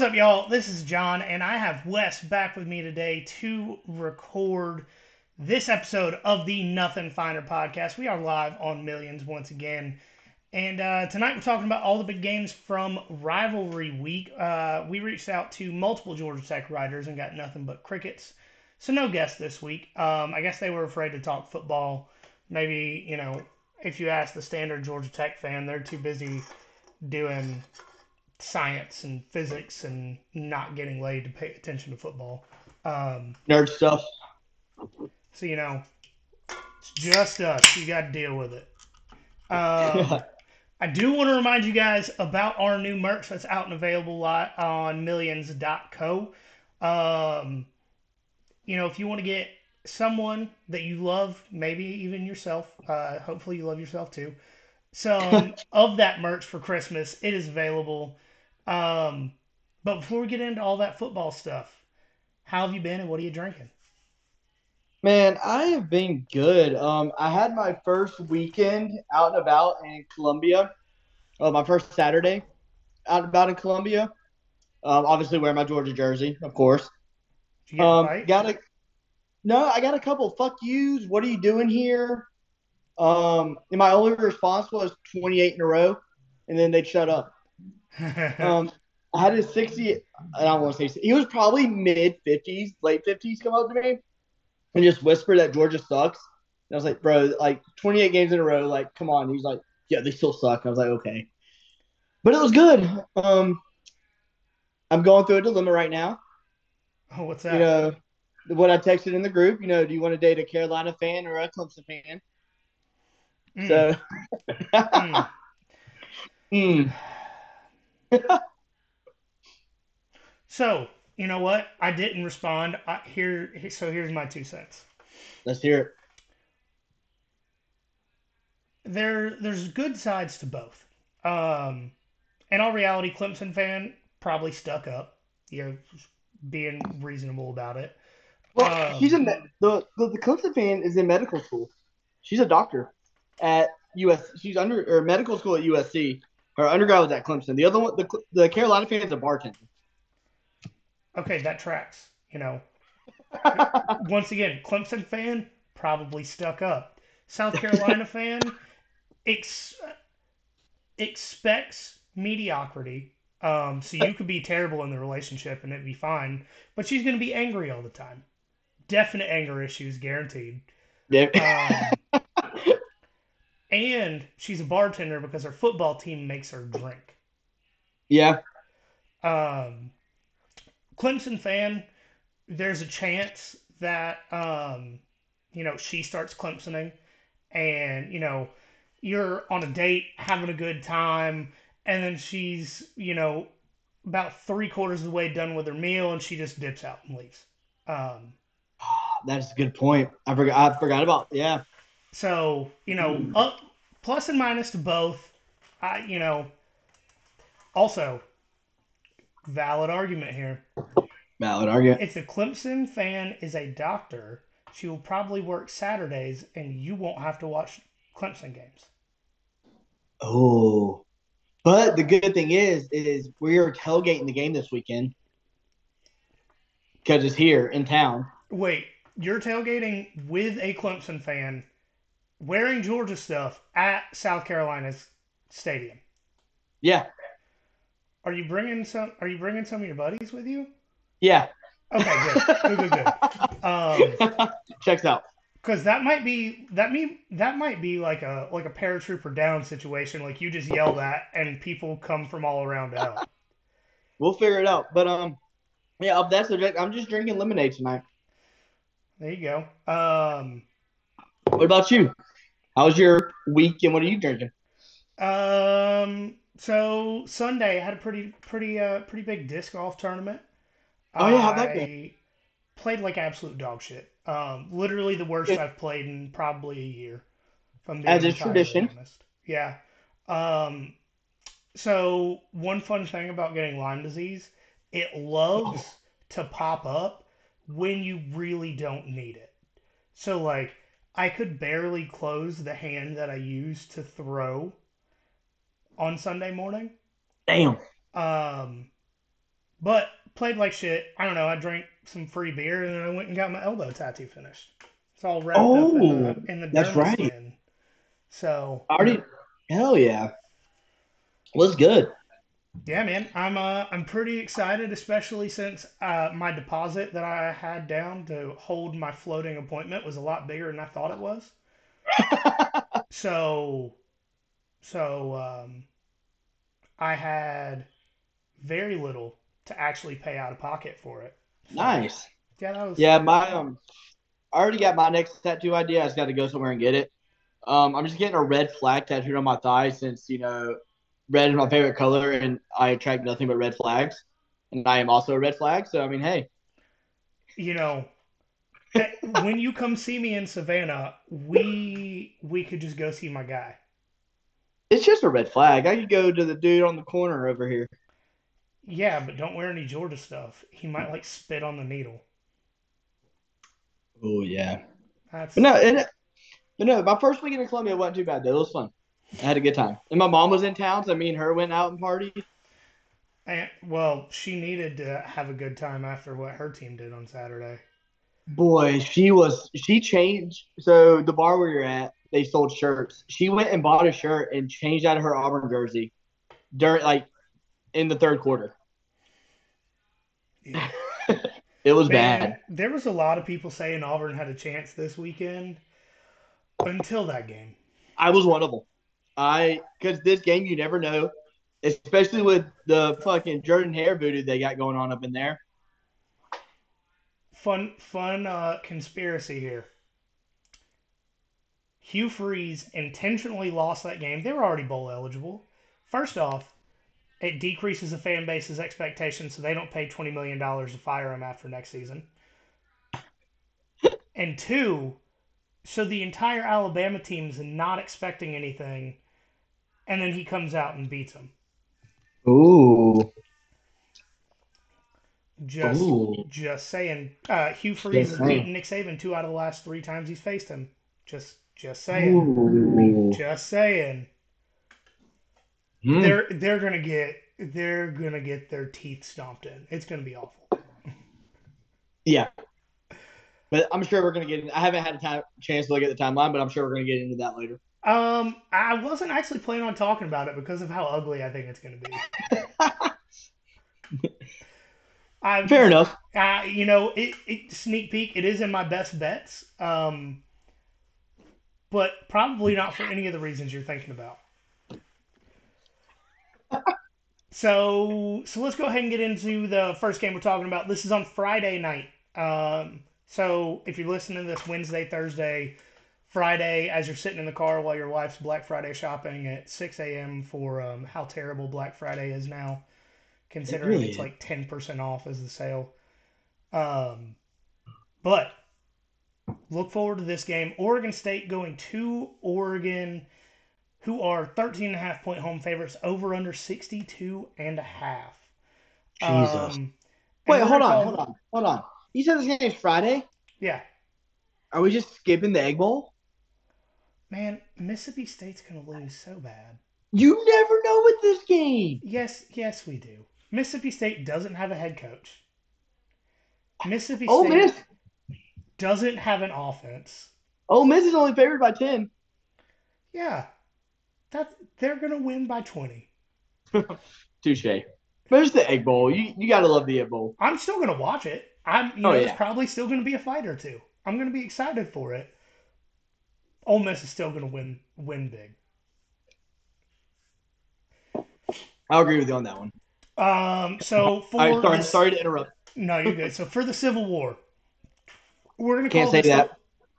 What's up, y'all? This is John, and I have Wes back with me today to record this episode of the Nothing Finer podcast. We are live on Millions once again. And uh, tonight we're talking about all the big games from Rivalry Week. Uh, we reached out to multiple Georgia Tech writers and got nothing but crickets. So no guests this week. Um, I guess they were afraid to talk football. Maybe, you know, if you ask the standard Georgia Tech fan, they're too busy doing science and physics and not getting laid to pay attention to football. Um, Nerd stuff. so you know, it's just us. You got to deal with it. Um, I do want to remind you guys about our new merch that's out and available on millions.co. Um, you know, if you want to get someone that you love, maybe even yourself, uh, hopefully you love yourself too, some of that merch for Christmas, it is available. Um, but before we get into all that football stuff, how have you been and what are you drinking? Man, I have been good. Um, I had my first weekend out and about in Columbia. Uh, my first Saturday out and about in Columbia. Um, obviously wearing my Georgia jersey, of course. Did you get a Um, fight? got a no, I got a couple fuck yous. What are you doing here? Um, and my only response was 28 in a row, and then they'd shut up. Um, I had a 60. I don't want to say he was probably mid 50s, late 50s, come up to me and just whisper that Georgia sucks. And I was like, bro, like 28 games in a row, like, come on. He's like, yeah, they still suck. I was like, okay, but it was good. Um, I'm going through a dilemma right now. oh, what's that? You know, what I texted in the group. You know, do you want to date a Carolina fan or a Clemson fan? Mm, So, mm. mm, So, you know what? I didn't respond. I, here, so here's my two cents. let's hear it. There, there's good sides to both. Um, in all reality, Clemson fan probably stuck up. You know, being reasonable about it. Well, Um, she's in the, the the Clemson fan is in medical school. She's a doctor at US. She's under or medical school at USC. Her undergrad was at Clemson. The other one, the the Carolina fan is a bartender. Okay, that tracks. You know, once again, Clemson fan probably stuck up. South Carolina fan ex- expects mediocrity. Um, so you could be terrible in the relationship and it'd be fine, but she's going to be angry all the time. Definite anger issues, guaranteed. Yeah. And she's a bartender because her football team makes her drink. yeah. um, Clemson fan, there's a chance that um, you know she starts Clemsoning, and you know you're on a date having a good time, and then she's you know about three quarters of the way done with her meal, and she just dips out and leaves. Um, That's a good point. I forgot. I forgot about. Yeah. So you know hmm. up plus and minus to both. I you know also valid argument here. Valid argument. If the Clemson fan is a doctor, she will probably work Saturdays and you won't have to watch Clemson games. Oh. But the good thing is, is we are tailgating the game this weekend because it's here in town. Wait, you're tailgating with a Clemson fan wearing Georgia stuff at South Carolina's stadium. Yeah. Are you bringing some are you bringing some of your buddies with you? Yeah. Okay, good. Good, good, good. Um Checks out. Because that might be that mean that might be like a like a paratrooper down situation. Like you just yell that and people come from all around to help. We'll figure it out. But um, yeah, up that subject, I'm just drinking lemonade tonight. There you go. Um, What about you? How's your week and what are you drinking? um. So Sunday I had a pretty pretty uh pretty big disc golf tournament. Oh, yeah, how'd that go? Played like absolute dog shit. Um, literally the worst. I've played in probably a year. From As is tradition. honest. Yeah. Um. So one fun thing about getting Lyme disease, it loves to pop up when you really don't need it. So like I could barely close the hand that I used to throw on Sunday morning. Damn. Um but played like shit. I don't know. I drank some free beer and then I went and got my elbow tattoo finished. It's all wrapped Oh, up in the, in the that's right. skin. So I already. Hell yeah. Was good. Yeah, man, I'm uh I'm pretty excited, especially since uh my deposit that I had down to hold my floating appointment was a lot bigger than I thought it was. So, so um, I had very little to actually pay out of pocket for it. So, Nice. Yeah, that was. Yeah, my um, I already got my next tattoo idea. I just got to go somewhere and get it. Um, I'm just getting a red flag tattooed on my thigh since you know, red is my favorite color, and I attract nothing but red flags. And I am also a red flag, so I mean, hey, You know, eh, when you come see me in Savannah, we we could just go see my guy. it's just a red flag. I could go to the dude on the corner over here. Yeah, but don't wear any Georgia stuff. He might like spit on the needle. Oh yeah. That's But no, it, but no, my first weekend in Columbia wasn't too bad though. It was fun. I had a good time, and my mom was in town, so me and her went out and partied. and, well, she needed to have a good time after what her team did on Saturday. Boy, she was she changed. So the bar where you're at, they sold shirts. She went and bought a shirt and changed out of her Auburn jersey during like in the third quarter. Yeah. It was Man, bad. there was a lot of people saying Auburn had a chance this weekend until that game. I was one of them. I because this game you never know, especially with the fucking Jordan hair voodoo they got going on up in there. Fun, fun uh, conspiracy here. Hugh Freeze intentionally lost that game. They were already bowl eligible. First off, it decreases the fan base's expectations, so they don't pay twenty million dollars to fire him after next season. and two, so the entire Alabama team's not expecting anything, and then he comes out and beats them. Ooh, Just, Ooh. just saying. Uh, Hugh Freeze has beaten Nick Saban two out of the last three times he's faced him. Just, just saying. Ooh. Just saying. Hmm. They're they're gonna get they're gonna get their teeth stomped in. It's gonna be awful. Yeah. But I'm sure we're gonna get. In, I haven't had a time, chance to look at the timeline, but I'm sure we're gonna get into that later. Um, I wasn't actually planning on talking about it because of how ugly I think it's gonna be. I Fair enough. Uh, you know, it, it sneak peek. It is in my best bets. Um, but probably not for any of the reasons you're thinking about. so, so let's go ahead and get into the first game we're talking about. This is on Friday night. Um, so if you're listening to this Wednesday, Thursday, Friday, as you're sitting in the car while your wife's Black Friday shopping at 6 a.m. for um, how terrible Black Friday is now, considering really it's like 10% off as the sale. Um, but look forward to this game. Oregon State going to Oregon, who are 13 and a half point home favorites, over under 62 and a half. Jesus. Um, Wait, hold on, call- hold on, hold on. You said this game is Friday. Yeah, Are we just skipping the Egg Bowl? man, Mississippi State's going to lose so bad. You never know with this game. Yes, yes, we do. Mississippi State doesn't have a head coach. Mississippi Ole State Miss. doesn't have an offense. Ole Miss is only favored by ten. Yeah, that they're going to win by 20. Touche. But it's the Egg Bowl. You you gotta love the Egg Bowl. I'm still going to watch it. I'm, you Oh, know, yeah. there's probably still going to be a fight or two. I'm going to be excited for it. Ole Miss is still going to win win big. I'll agree with you on that one. Um, so for right, sorry, the- sorry to interrupt. No, you're good. So for the Civil War, we're gonna Can't call say this that.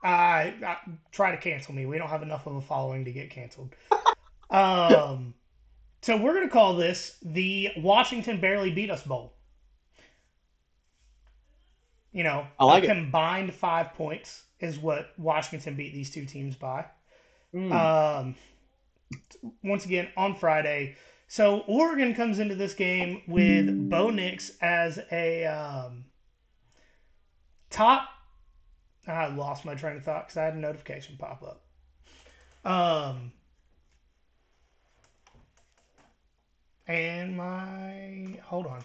The, I, I try to cancel me. We don't have enough of a following to get canceled. um, so we're gonna call this the Washington barely beat us bowl. You know, I like a it. combined five points is what Washington beat these two teams by. Mm. Um, once again on Friday. So Oregon comes into this game with Bo Nix as a um, top. I lost my train of thought because I had a notification pop up. Um, and my hold on.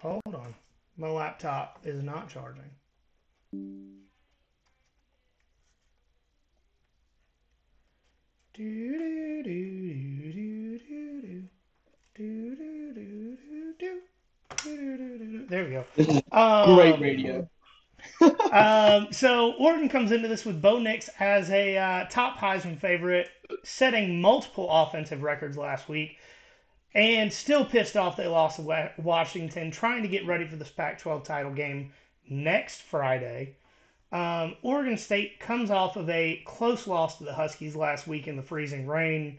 Hold on. My laptop is not charging. There we go. This is Um, great radio. um, so Oregon comes into this with Bo Nix as a uh, top Heisman favorite, setting multiple offensive records last week, and still pissed off they lost to Washington, trying to get ready for this Pac-12 title game next Friday. Um, Oregon State comes off of a close loss to the Huskies last week in the freezing rain.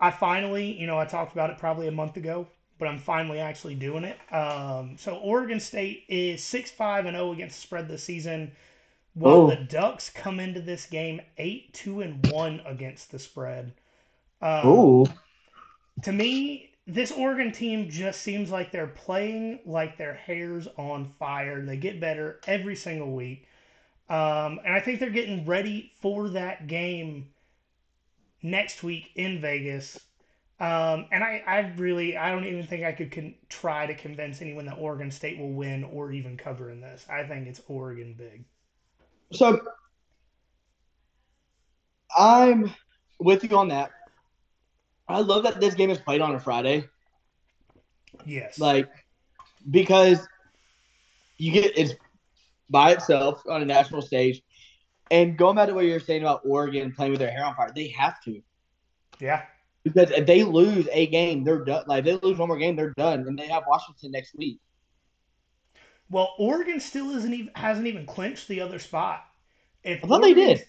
I finally, you know, I talked about it probably a month ago, but I'm finally actually doing it. Um, so Oregon State is 6-5 and 0 against the spread this season, while Oh. the Ducks come into this game 8-2 and 1 against the spread. Um, Ooh. To me, this Oregon team just seems like they're playing like their hair's on fire. They get better every single week. Um, and I think they're getting ready for that game next week in Vegas. Um, and I, I really, I don't even think I could con- try to convince anyone that Oregon State will win or even cover in this. I think it's Oregon big. So I'm with you on that. I love that this game is played on a Friday. Yes. Like because you get it's by itself on a national stage. And going back to what you were saying about Oregon playing with their hair on fire, they have to. yeah. Because if they lose a game, they're done. Like if they lose one more game, they're done, and they have Washington next week. Well, Oregon still isn't even hasn't even clinched the other spot. If I thought they did.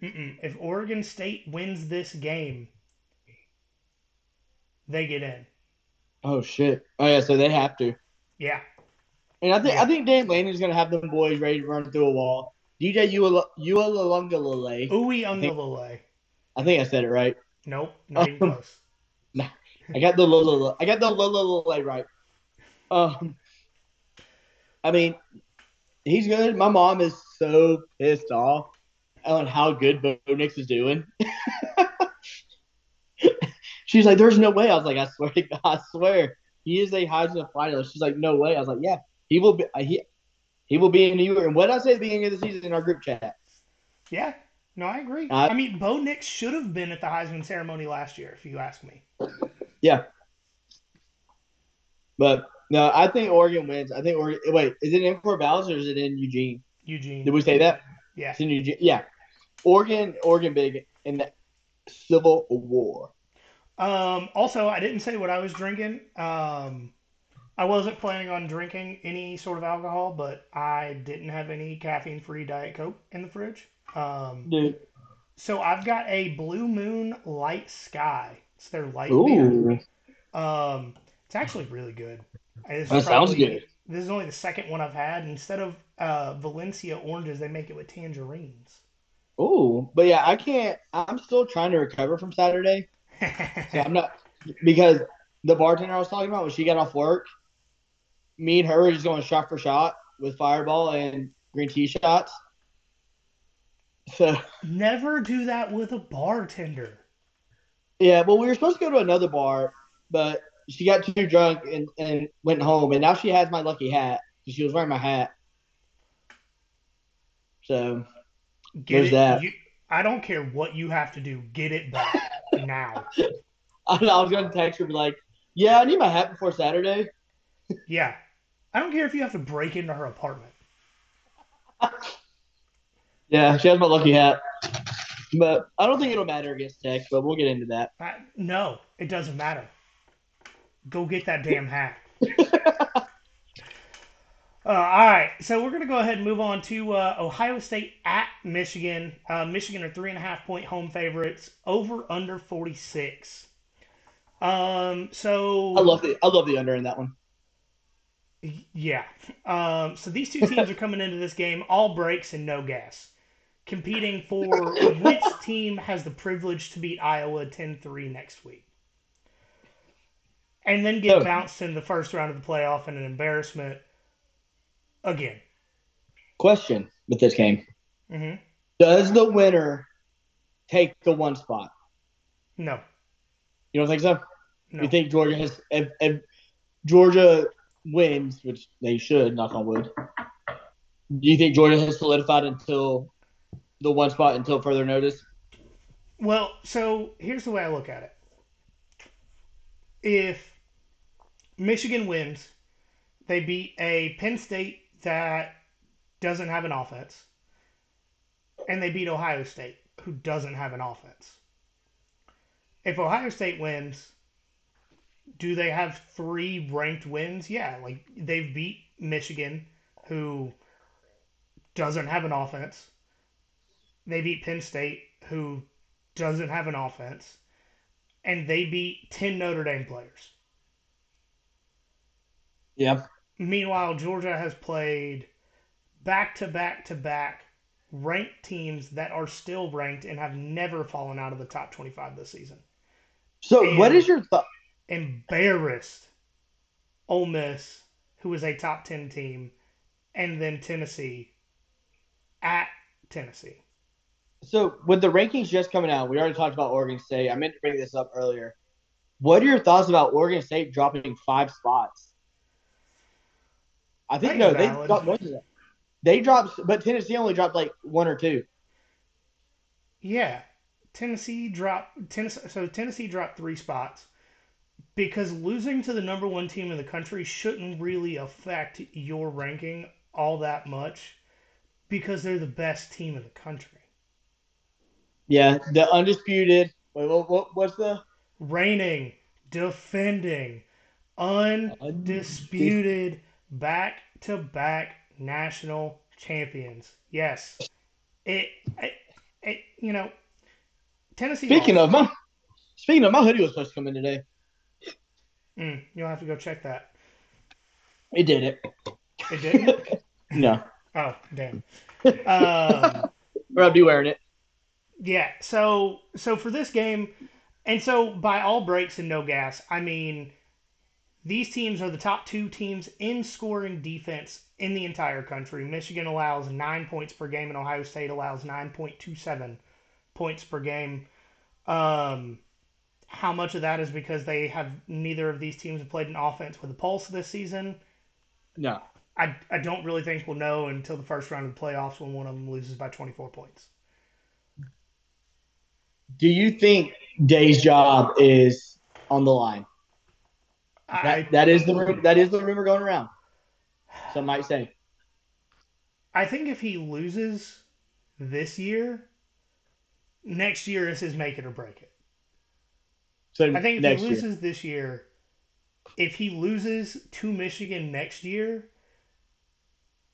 If Oregon State wins this game, they get in. Oh shit! Oh yeah, so they have to. Yeah. And I think Yeah. I think Dan Lanning gonna have them boys ready to run through a wall. DJ Ualungalale. Uwe Ungalale. I think I said it right. Nope. Not even Um, close. I got the Lulala. I got the Lulala right. Um, I mean, he's good. My mom is so pissed off on how good Bo Nix is doing. She's like, "There's no way." I was like, "I swear to God, I swear, he is a Heisman finalist." She's like, "No way." I was like, "Yeah, he will be. uh, He he will be in New York." And what did I say at the beginning of the season in our group chat? Yeah. No, I agree. I- I mean, Bo Nix should have been at the Heisman ceremony last year, if you ask me. Yeah. But no, I think Oregon wins. I think Oregon. Wait, is it in Corvallis or is it in Eugene? Eugene. Did we say that? Yeah. It's in Eugene. Yeah, Oregon. Oregon big in the Civil War. Um, also, I didn't say what I was drinking. Um, I wasn't planning on drinking any sort of alcohol, but I didn't have any caffeine-free Diet Coke in the fridge. Um, Dude. so I've got a Blue Moon Light Sky. It's their light beer. Um, it's actually really good. It's that sounds good. This is only the second one I've had. Instead of uh, Valencia oranges, they make it with tangerines. Oh, but yeah, I can't. I'm still trying to recover from Saturday. So I'm not because the bartender I was talking about when she got off work, me and her were just going shot for shot with Fireball and green tea shots. So Never do that with a bartender. yeah, well, we were supposed to go to another bar, but she got too drunk and, and went home, and now she has my lucky hat. She was wearing my hat. So Get There's it. that. You, I don't care what you have to do. Get it back now. I, I was gonna text her be like, "Yeah, I need my hat before Saturday." Yeah. I don't care if you have to break into her apartment. Yeah, she has my lucky hat, but I don't think it'll matter against Tech. But we'll get into that. I, no, it doesn't matter. Go get that damn hat. Uh, all right, so we're going to go ahead and move on to uh, Ohio State at Michigan. Uh, Michigan are three and a half point home favorites, over under 46. Um, so I love the I love the under in that one. Yeah. Um, so these two teams are coming into this game all breaks and no gas, competing for which team has the privilege to beat Iowa 10 3 next week. And then get Oh. bounced in the first round of the playoff in an embarrassment again. Question with this game: hmm Does the winner take the one spot? No. You don't think so? No. You think Georgia has? If, if Georgia wins, which they should, knock on wood, do you think Georgia has solidified until the one spot until further notice? Well, so here's the way I look at it. If Michigan wins, they beat a Penn State that doesn't have an offense, and they beat Ohio State, who doesn't have an offense. If Ohio State wins, do they have three ranked wins? Yeah, like they've beat Michigan, who doesn't have an offense. They beat Penn State, who doesn't have an offense. And they beat 10 Notre Dame players. Yeah. Meanwhile, Georgia has played back to back to back ranked teams that are still ranked and have never fallen out of the top 25 this season. So, And- what is your thought? Embarrassed Ole Miss, who is a top 10 team, and then Tennessee at Tennessee. So, with the rankings just coming out, we already talked about Oregon State. I meant to bring this up earlier. What are your thoughts about Oregon State dropping five spots? I think no, they dropped most of them. They dropped, but Tennessee only dropped like one or two. Yeah, Tennessee dropped Tennessee. So Tennessee dropped three spots because losing to the number one team in the country shouldn't really affect your ranking all that much because they're the best team in the country. Yeah, the undisputed. Wait, what, what, what's the Reigning, defending, undisputed, back to back national champions. Yes, it, it, it you know, Tennessee. Speaking lost. of my, speaking of my hoodie was supposed to come in today. Mm, you'll have to go check that. It did it. It didn't. No, Oh, damn. Um, or I'll be wearing it. yeah. So, so for this game, and so by all breaks and no gas, I mean these teams are the top two teams in scoring defense in the entire country. Michigan allows nine points per game, and Ohio State allows nine point two seven points per game. Um, how much of that is because they have neither of these teams have played an offense with a pulse this season? No, I, I don't really think we'll know until the first round of the playoffs when one of them loses by 24 points. do you think Day's job is on the line? I, That, that is the that is the rumor going around. Some might say. I think if he loses this year, next year is his make it or break it. So I think if he year. loses this year, if he loses to Michigan next year,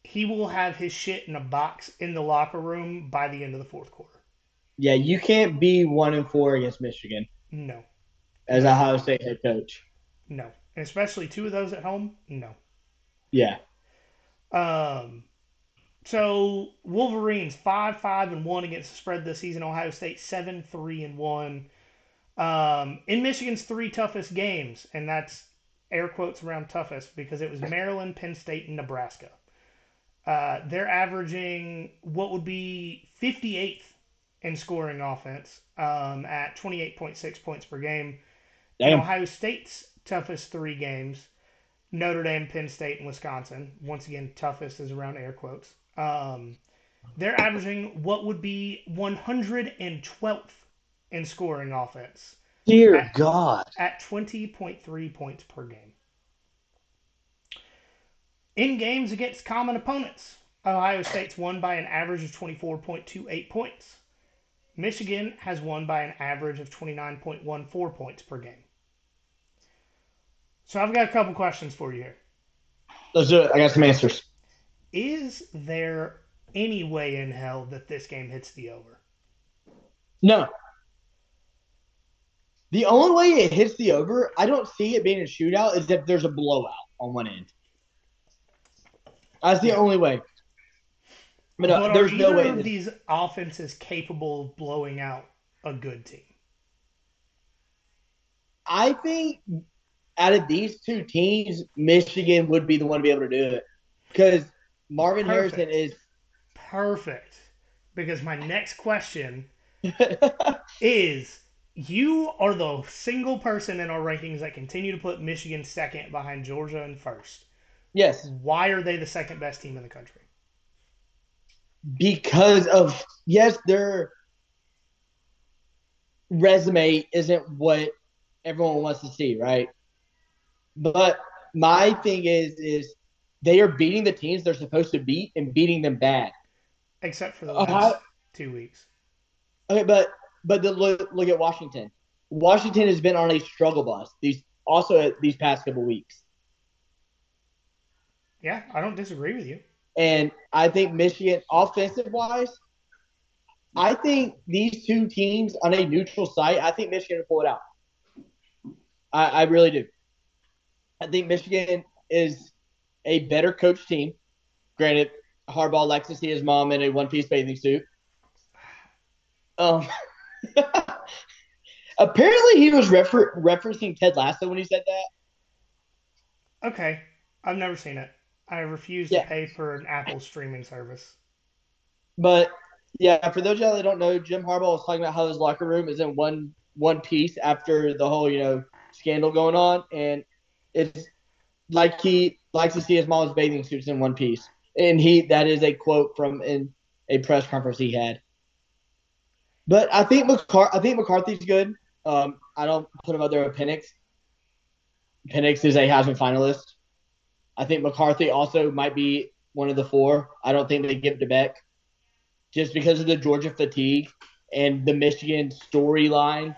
he will have his shit in a box in the locker room by the end of the fourth quarter. Yeah, you can't be one and four against Michigan No, as Ohio State head coach. no. And especially two of those at home, no. Yeah. Um, so Wolverines five five and one against the spread this season. Ohio State seven three and one. Um, in Michigan's three toughest games, and that's air quotes around toughest because it was Maryland, Penn State, and Nebraska. Uh, they're averaging what would be 58th in scoring offense um, at 28.6 points per game. Damn. Ohio State's toughest three games Notre Dame, Penn State, and Wisconsin. Once again, toughest is around air quotes. Um, they're averaging what would be 112th in scoring offense Dear God. at 20.3 points per game. In games against common opponents, Ohio State's won by an average of 24.28 points. Michigan has won by an average of 29.14 points per game. So I've got a couple questions for you here. Let's do it. I got some answers. Is there any way in hell that this game hits the over? No. The only way it hits the over, I don't see it being a shootout, is if there's a blowout on one end. That's the Yeah. only way. But no, but there's no way. of these offenses capable of blowing out a good team? I think out of these two teams, Michigan would be the one to be able to do it because Marvin Perfect. Harrison is. Perfect. Because my next question is you are the single person in our rankings that continue to put Michigan second behind Georgia and first. Yes. Why are they the second best team in the country? Because of yes, their resume isn't what everyone wants to see, right? But my thing is is they are beating the teams they're supposed to beat and beating them bad. Except for the Uh, last two weeks. Okay, but but the, look look at Washington. Washington has been on a struggle bus these also these past couple weeks, Yeah, I don't disagree with you. and I think Michigan, offensive wise, I think these two teams on a neutral site, I think Michigan will pull it out. I, I really do. I think Michigan is a better coach team. Granted, Harbaugh likes to see his mom in a one-piece bathing suit. Um, apparently, he was refer- referencing Ted Lasso when he said that. Okay, I've never seen it. I refuse Yeah. to pay for an Apple streaming service. But yeah, for those of y'all that don't know, Jim Harbaugh was talking about how his locker room is in one one piece after the whole you know scandal going on, and it's like he likes to see his mom's bathing suits in one piece, and he that is a quote from in a press conference he had. But I think McCar- I think McCarthy's good. Um, I don't put him up there with Penix. Penix is a Heisman finalist. I think McCarthy also might be one of the four. I don't think they give it to Beck just because of the Georgia fatigue and the Michigan storyline,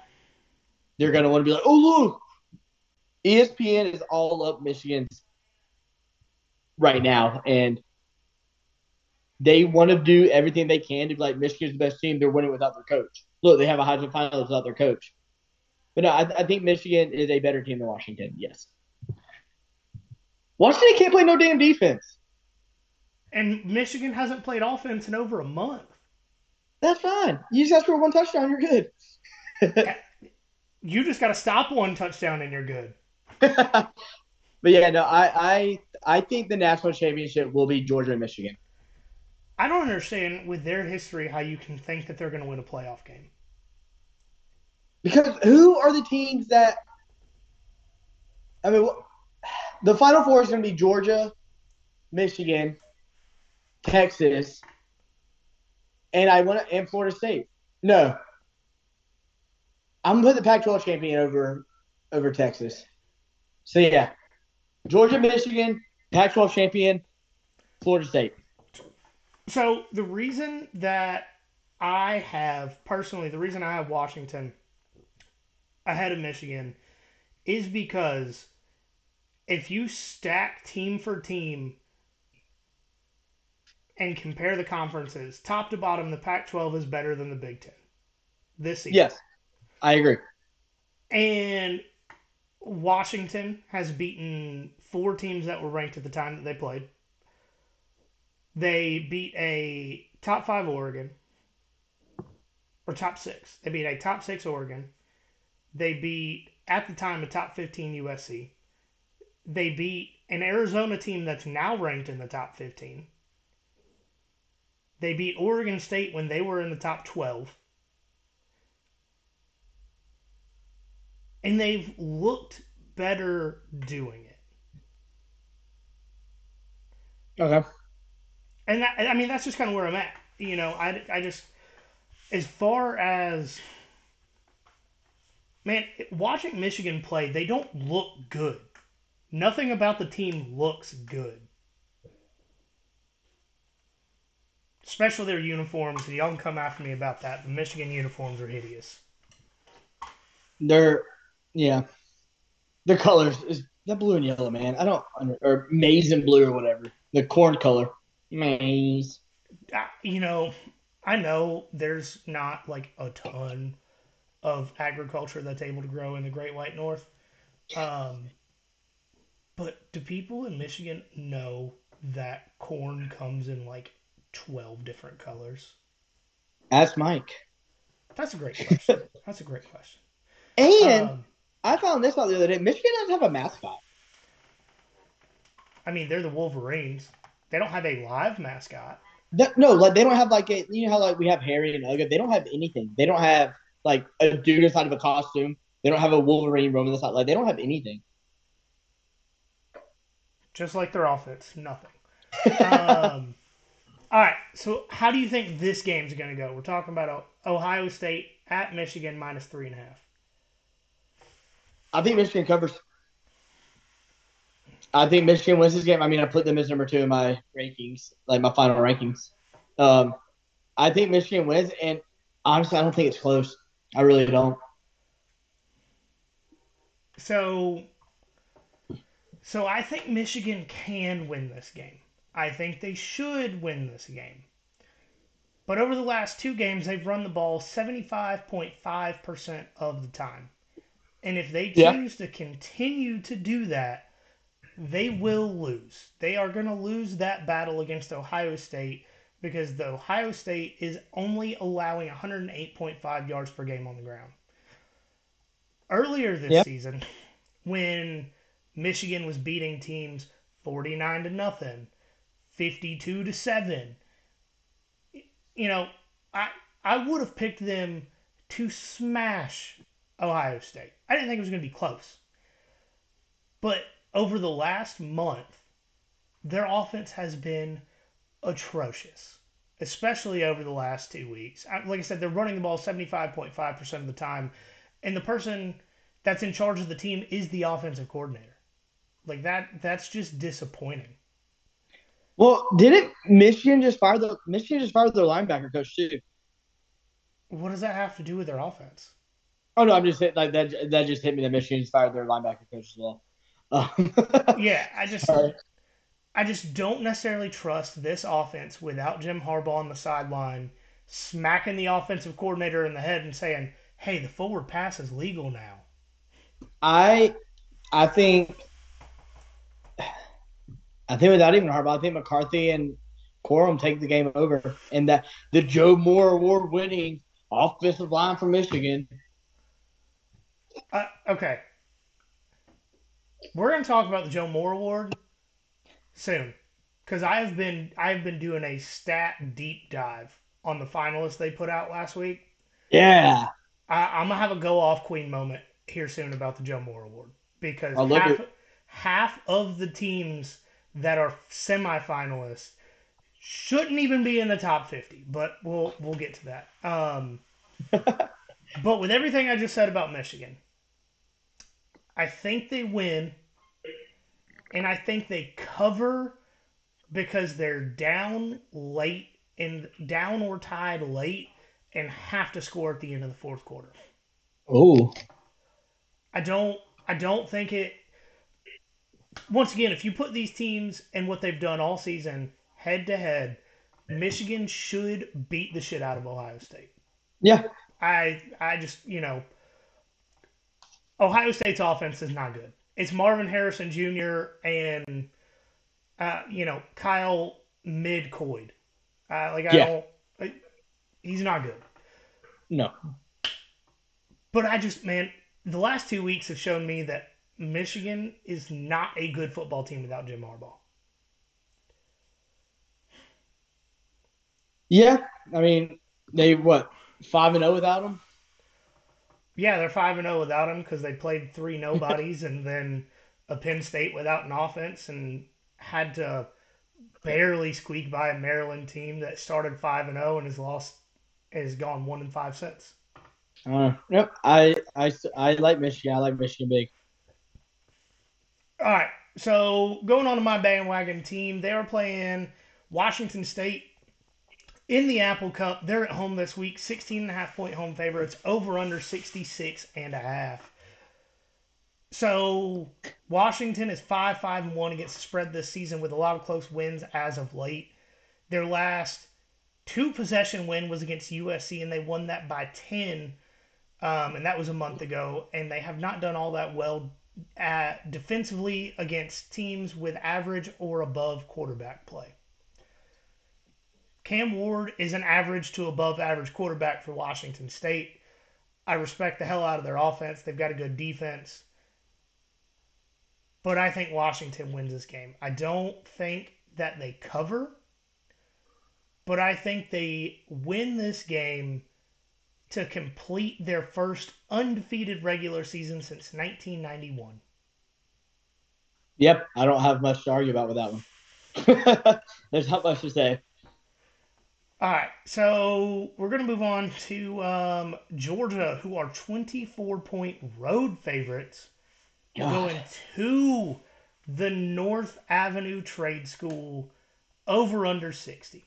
they're going to want to be like, oh, look, ESPN is all up Michigan's right now. And they want to do everything they can to be like, Michigan's the best team. They're winning without their coach. Look, they have a Heisman finalist without their coach. But no, I, I think Michigan is a better team than Washington, yes. Washington can't play no damn defense. And Michigan hasn't played offense in over a month. That's fine. You just have to score one touchdown, you're good. You just got to stop one touchdown and you're good. but yeah, no, I, I I think the national championship will be Georgia and Michigan. I don't understand with their history how you can think that they're going to win a playoff game. Because who are the teams that I mean the final four is going to be Georgia, Michigan, Texas, and I want to and Florida State. No. I'm gonna put the Pac-12 champion over over Texas. So yeah, Georgia, Michigan, Pac-12 champion, Florida State. So the reason that I have personally, the reason I have Washington ahead of Michigan is because if you stack team for team and compare the conferences, top to bottom, the Pac-12 is better than the Big Ten this season. Yes, I agree. And Washington has beaten four teams that were ranked at the time that they played. They beat a top five Oregon, or top six. They beat a top six Oregon. They beat, at the time, a top 15 USC. They beat an Arizona team that's now ranked in the top 15. They beat Oregon State when they were in the top 12. And they've looked better doing it. Okay. And that, I mean, that's just kind of where I'm at. You know, I, I just, as far as, man, watching Michigan play, they don't look good. Nothing about the team looks good. Especially their uniforms, y'all can come after me about that. The Michigan uniforms are hideous. They're yeah. the colors is that blue and yellow, man. I don't or maize and blue or whatever. The corn color. Maize. You know, I know there's not like a ton of agriculture that's able to grow in the Great White North. Um, but do people in Michigan know that corn comes in like 12 different colors? Ask Mike. That's a great question. That's a great question. And Um, I found this out the other day. Michigan doesn't have a mascot. I mean, they're the Wolverines. They don't have a live mascot. No, like they don't have like a you know how like we have Harry and Uga. They don't have anything. They don't have like a dude inside of a costume. They don't have a Wolverine roaming the side. Like they don't have anything. just like their offense, nothing. um, all right, so how do you think this game's going to go? We're talking about Ohio State at Michigan minus three and a half. I think Michigan covers. I think Michigan wins this game. I mean, I put them as number two in my rankings, like my final rankings. Um, I think Michigan wins, and honestly, I don't think it's close. I really don't. So, so I think Michigan can win this game. I think they should win this game. But over the last two games, they've run the ball 75.5% of the time. And if they choose yeah. to continue to do that, they will lose. They are going to lose that battle against Ohio State because the Ohio State is only allowing 108.5 yards per game on the ground. Earlier this yep. season, when Michigan was beating teams 49 to nothing, 52 to 7, you know, I I would have picked them to smash Ohio State. I didn't think it was going to be close. But over the last month, their offense has been atrocious, especially over the last two weeks. Like I said, they're running the ball 75.5% of the time, and the person that's in charge of the team is the offensive coordinator. Like that that's just disappointing. Well, didn't Michigan just fire the Michigan just fired their linebacker coach too? What does that have to do with their offense? Oh no, I'm just like that. That just hit me The Michigan's fired their linebacker coach as well. Um, yeah, I just I just don't necessarily trust this offense without Jim Harbaugh on the sideline, smacking the offensive coordinator in the head and saying, "Hey, the forward pass is legal now." I I think I think without even Harbaugh, I think McCarthy and Corum take the game over, and that the Joe Moore Award winning offensive line from Michigan. Uh, okay, we're going to talk about the Joe Moore Award soon, because I have been I have been doing a stat deep dive on the finalists they put out last week. Yeah, I, am gonna have a go off Queen moment here soon about the Joe Moore Award because half, half of the teams that are semifinalists shouldn't even be in the top 50, but we'll we'll get to that. Um, but with everything I just said about Michigan, I think they win, and I think they cover because they're down late and down or tied late and have to score at the end of the fourth quarter. Oh. I don't I don't think it once again, if you put these teams and what they've done all season head to head, Michigan should beat the shit out of Ohio State. Yeah. I I just you know Ohio State's offense is not good. It's Marvin Harrison Jr. and uh, you know Kyle McCord. Uh, like I yeah. don't, he's not good. No. But I just man, the last two weeks have shown me that Michigan is not a good football team without Jim Harbaugh. Yeah, I mean they what five and zero oh without him. Yeah, they're five and zero oh without him because they played three nobodies and then a Penn State without an offense and had to barely squeak by a Maryland team that started five and zero and has lost has gone one and five since. Uh, yep, I, I I like Michigan. I like Michigan big. All right. So going on to my bandwagon team, they are playing Washington State in the Apple Cup. They're at home this week, 16 and a half point home favorites, over under 66 and a half. So Washington is 5 5 and 1 against the spread this season with a lot of close wins as of late. Their last two possession win was against USC, and they won that by 10. Um, and that was a month ago. And they have not done all that well at defensively against teams with average or above quarterback play. Cam Ward is an average to above average quarterback for Washington State. I respect the hell out of their offense. They've got a good defense. But I think Washington wins this game. I don't think that they cover, but I think they win this game to complete their first undefeated regular season since 1991. Yep, I don't have much to argue about with that one. There's not much to say. All right, so we're going to move on to um, Georgia, who are 24 point road favorites God. going to the North Avenue Trade School over under 60.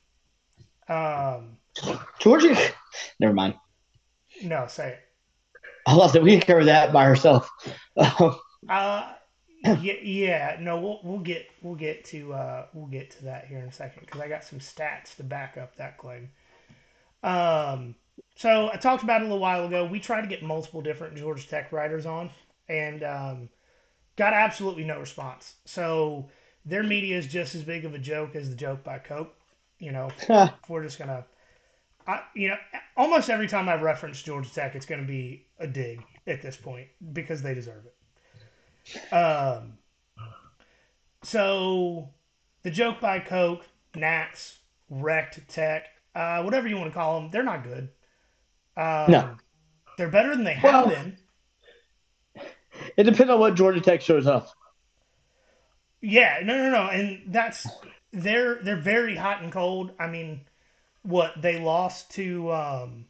Um, Georgia, never mind. no, say it. I love that we can cover that by herself. Uh, yeah, yeah, no, we'll we'll get we'll get to uh, we'll get to that here in a second because I got some stats to back up that claim. Um, so I talked about it a little while ago. We tried to get multiple different Georgia Tech writers on, and um, got absolutely no response. So their media is just as big of a joke as the joke by Coke. You know, we're just gonna, I, you know, almost every time I reference Georgia Tech, it's gonna be a dig at this point because they deserve it. Um, so the joke by Coke, Nats, wrecked Tech, uh, whatever you want to call them, they're not good. Um, No. they're better than they have Well- been. it depends on what Georgia Tech shows up. Yeah, no, no, no, and that's they're they're very hot and cold. I mean, what they lost to um,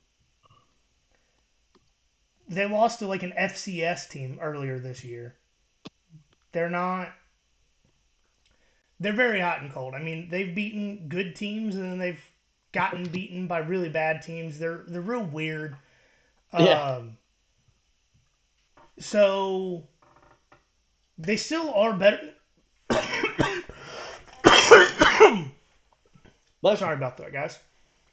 they lost to like an FCS team earlier this year. They're not. They're very hot and cold. I mean, they've beaten good teams and then they've gotten beaten by really bad teams. They're they're real weird. Yeah. Um, so they still are better. Bless Sorry about that, guys.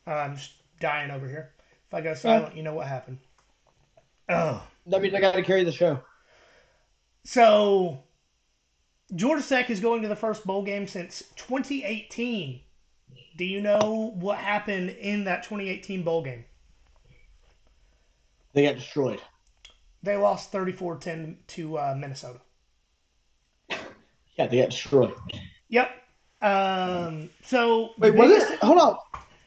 Uh, I'm just dying over here. If I go silent, you know what happened. Oh. That means I got to carry the show. So, Georgia Tech is going to the first bowl game since 2018. Do you know what happened in that 2018 bowl game? They got destroyed. They lost 34 10 to uh, Minnesota. Yeah, they got destroyed. Yep. Um, so, Wait, was it? Hold on.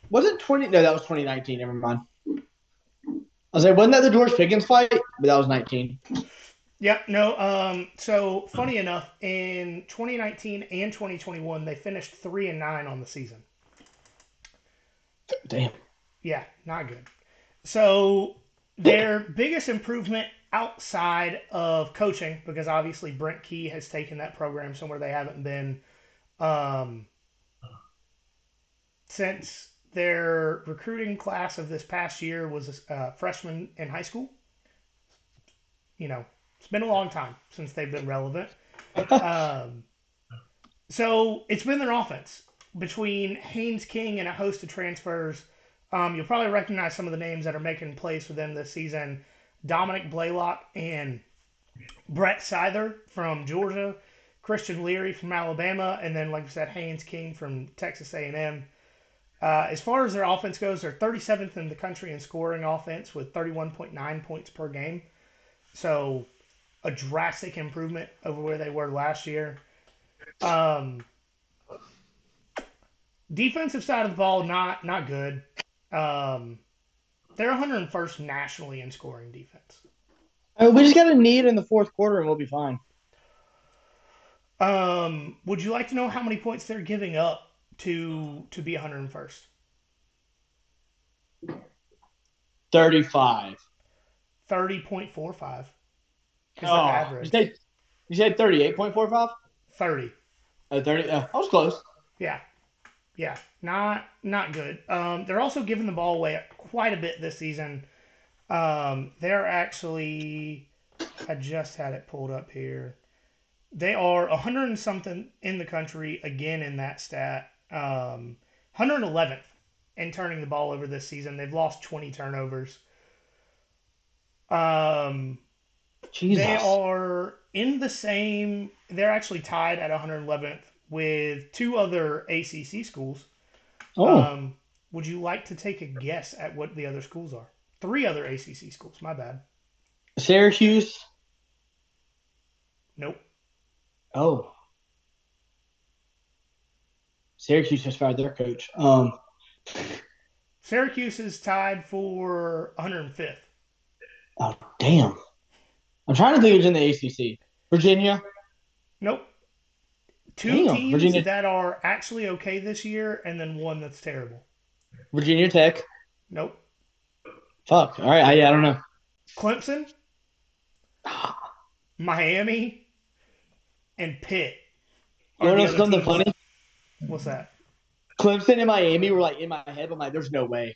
Was it 20? No, that was 2019. Never mind. I was like, wasn't that the George Pickens fight? But that was 19. Yep. No. Um. So funny enough, in 2019 and 2021, they finished three and nine on the season. Damn. Yeah, not good. So their biggest improvement outside of coaching, because obviously Brent Key has taken that program somewhere they haven't been um, since their recruiting class of this past year was a uh, freshman in high school. You know, it's been a long time since they've been relevant. Um, so it's been their offense between Haynes King and a host of transfers. Um, you'll probably recognize some of the names that are making plays for them this season: Dominic Blaylock and Brett Seither from Georgia, Christian Leary from Alabama, and then, like I said, Haynes King from Texas A&M. Uh, as far as their offense goes, they're 37th in the country in scoring offense with 31.9 points per game. So, a drastic improvement over where they were last year. Um, defensive side of the ball, not not good. Um, they're 101st nationally in scoring defense. Uh, we just got a need in the fourth quarter and we'll be fine. Um, would you like to know how many points they're giving up to to be 101st? 35. 30.45 is their Oh, you average. said, you said 38.45? 30. Uh, 30. Uh, I was close. Yeah. Yeah. Not not good. Um, they're also giving the ball away quite a bit this season. Um, they're actually I just had it pulled up here. They are 100 and something in the country again in that stat. Um, 111th in turning the ball over this season. They've lost 20 turnovers. Um, Jesus. they are in the same. They're actually tied at 111th with two other ACC schools. oh, Um, would you like to take a guess at what the other schools are? Three other ACC schools. My bad. Syracuse. Nope. Oh. Syracuse just fired their coach. Um, Syracuse is tied for 105th. oh, damn. I'm trying to think who's in the ACC. Virginia. Nope. Two Damn, teams Virginia- that are actually okay this year, and then one that's terrible. Virginia Tech. Nope. Fuck. All right. I, I don't know. Clemson, Miami, and Pitt. You are want to the know something funny? What's that? Clemson and Miami were like in my head. I'm like, there's no way.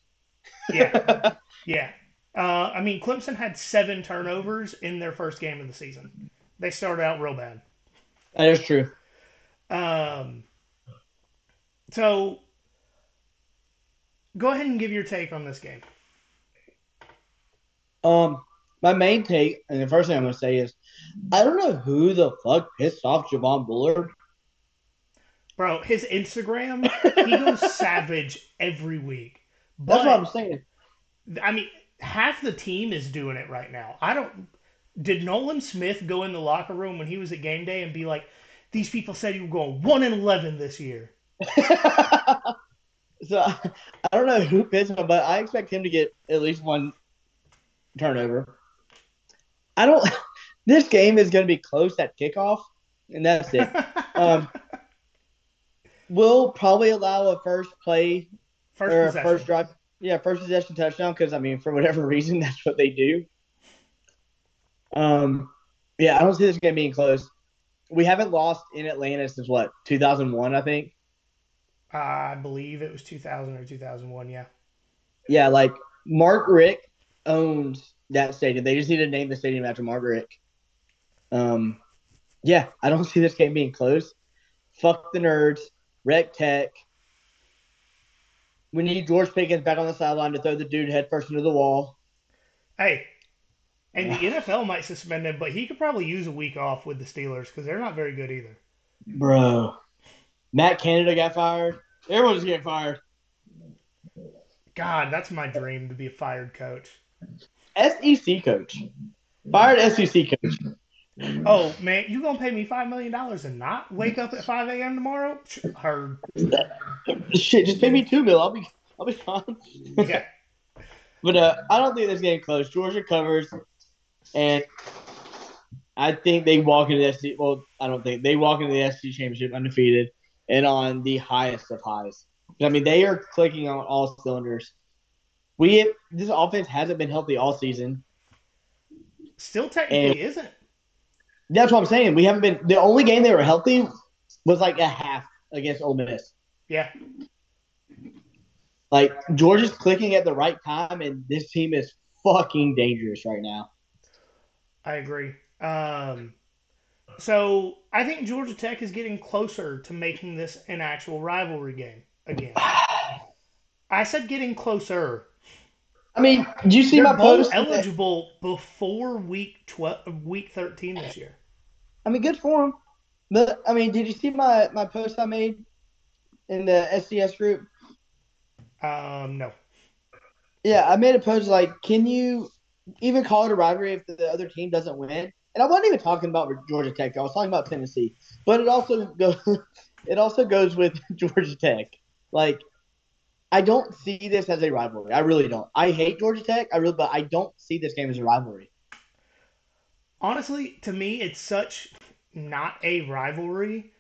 Yeah, yeah. Uh, I mean, Clemson had seven turnovers in their first game of the season. They started out real bad. that is true. Um, so, go ahead and give your take on this game. Um, my main take, and the first thing I'm gonna say is, I don't know who the fuck pissed off Javon Bullard. Bro, his Instagram, he goes savage every week. That's what I'm saying. I mean, half the team is doing it right now. I don't. Did Nolan Smith go in the locker room when he was at game day and be like, these people said you were going 1 and 11 this year? so I don't know who pissed him, but I expect him to get at least one turnover. I don't. This game is going to be close at kickoff, and that's it. Um, we'll probably allow a first play first or a possession. first drive. Yeah, first possession touchdown because I mean, for whatever reason, that's what they do. Um, yeah, I don't see this game being close. We haven't lost in Atlanta since what 2001, I think. I believe it was 2000 or 2001. Yeah. Yeah, like Mark Richt owns that stadium. They just need to name the stadium after Mark Richt. Um, yeah, I don't see this game being close. Fuck the nerds. Rec Tech. We need George Pickens back on the sideline to throw the dude head first into the wall. Hey, and the NFL might suspend him, but he could probably use a week off with the Steelers because they're not very good either. Bro. Matt Canada got fired. Everyone's getting fired. God, that's my dream to be a fired coach. SEC coach. Fired SEC coach. Oh man, you gonna pay me five million dollars and not wake up at five a.m. tomorrow? Heard. Shit, just pay me two mil. I'll be I'll be fine. Yeah. But uh, I don't think this game close. Georgia covers, and I think they walk into the SC. Well, I don't think they walk into the SC championship undefeated and on the highest of highs. I mean, they are clicking on all cylinders. We this offense hasn't been healthy all season. Still technically And- isn't. That's what I'm saying. We haven't been. The only game they were healthy was like a half against Ole Miss. Yeah. Like Georgia's clicking at the right time, and this team is fucking dangerous right now. I agree. Um, so I think Georgia Tech is getting closer to making this an actual rivalry game again. I said getting closer. I mean, do you see They're my bowl post? eligible before week twelve, week thirteen this year. I mean, good for him. But I mean, did you see my my post I made in the SCS group? Um, no. Yeah, I made a post like, can you even call it a rivalry if the other team doesn't win? And I wasn't even talking about Georgia Tech. I was talking about Tennessee. But it also goes it also goes with Georgia Tech. Like, I don't see this as a rivalry. I really don't. I hate Georgia Tech. I really, but I don't see this game as a rivalry. Honestly, to me, it's such not a rivalry.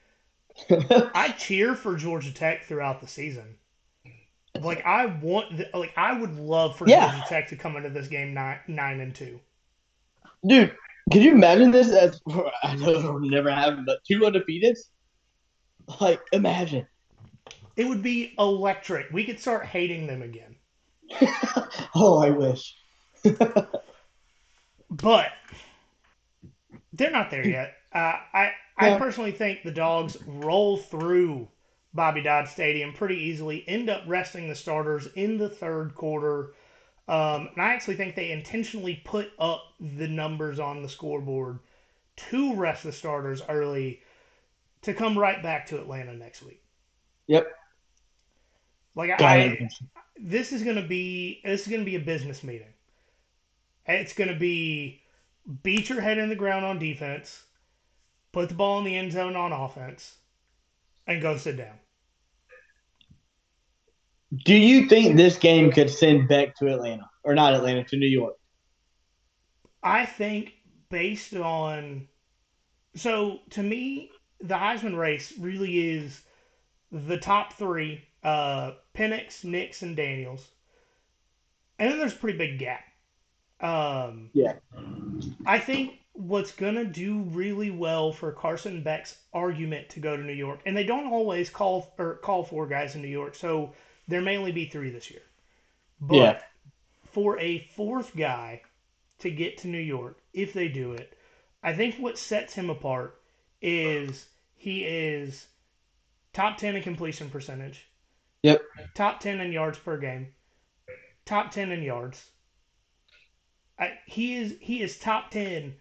I cheer for Georgia Tech throughout the season. Like I want, the, like I would love for Yeah. Georgia Tech to come into this game nine, nine and two. Dude, can you imagine this as I know it'll never happen, but two undefeateds? Like, imagine. It would be electric. We could start hating them again. oh, I wish. But they're not there yet. Uh, I I personally think the dogs roll through Bobby Dodd Stadium pretty easily. End up resting the starters in the third quarter. Um, and I actually think they intentionally put up the numbers on the scoreboard to rest the starters early to come right back to Atlanta next week. Yep. Like I, this is gonna be this is gonna be a business meeting. It's gonna be beat your head in the ground on defense, put the ball in the end zone on offense, and go sit down. Do you think this game could send Beck to Atlanta or not Atlanta to New York? I think based on so to me, the Heisman race really is the top three: uh, Penix, Nix, and Daniels, and then there's a pretty big gap. Um, Yeah. I think what's gonna do really well for Carson Beck's argument to go to New York, and they don't always call or call four guys in New York, so there may only be three this year. But Yeah. for a fourth guy to get to New York, if they do it, I think what sets him apart is he is top 10 in completion percentage, Yep. top 10 in yards per game, top 10 in yards. I, he is he is top 10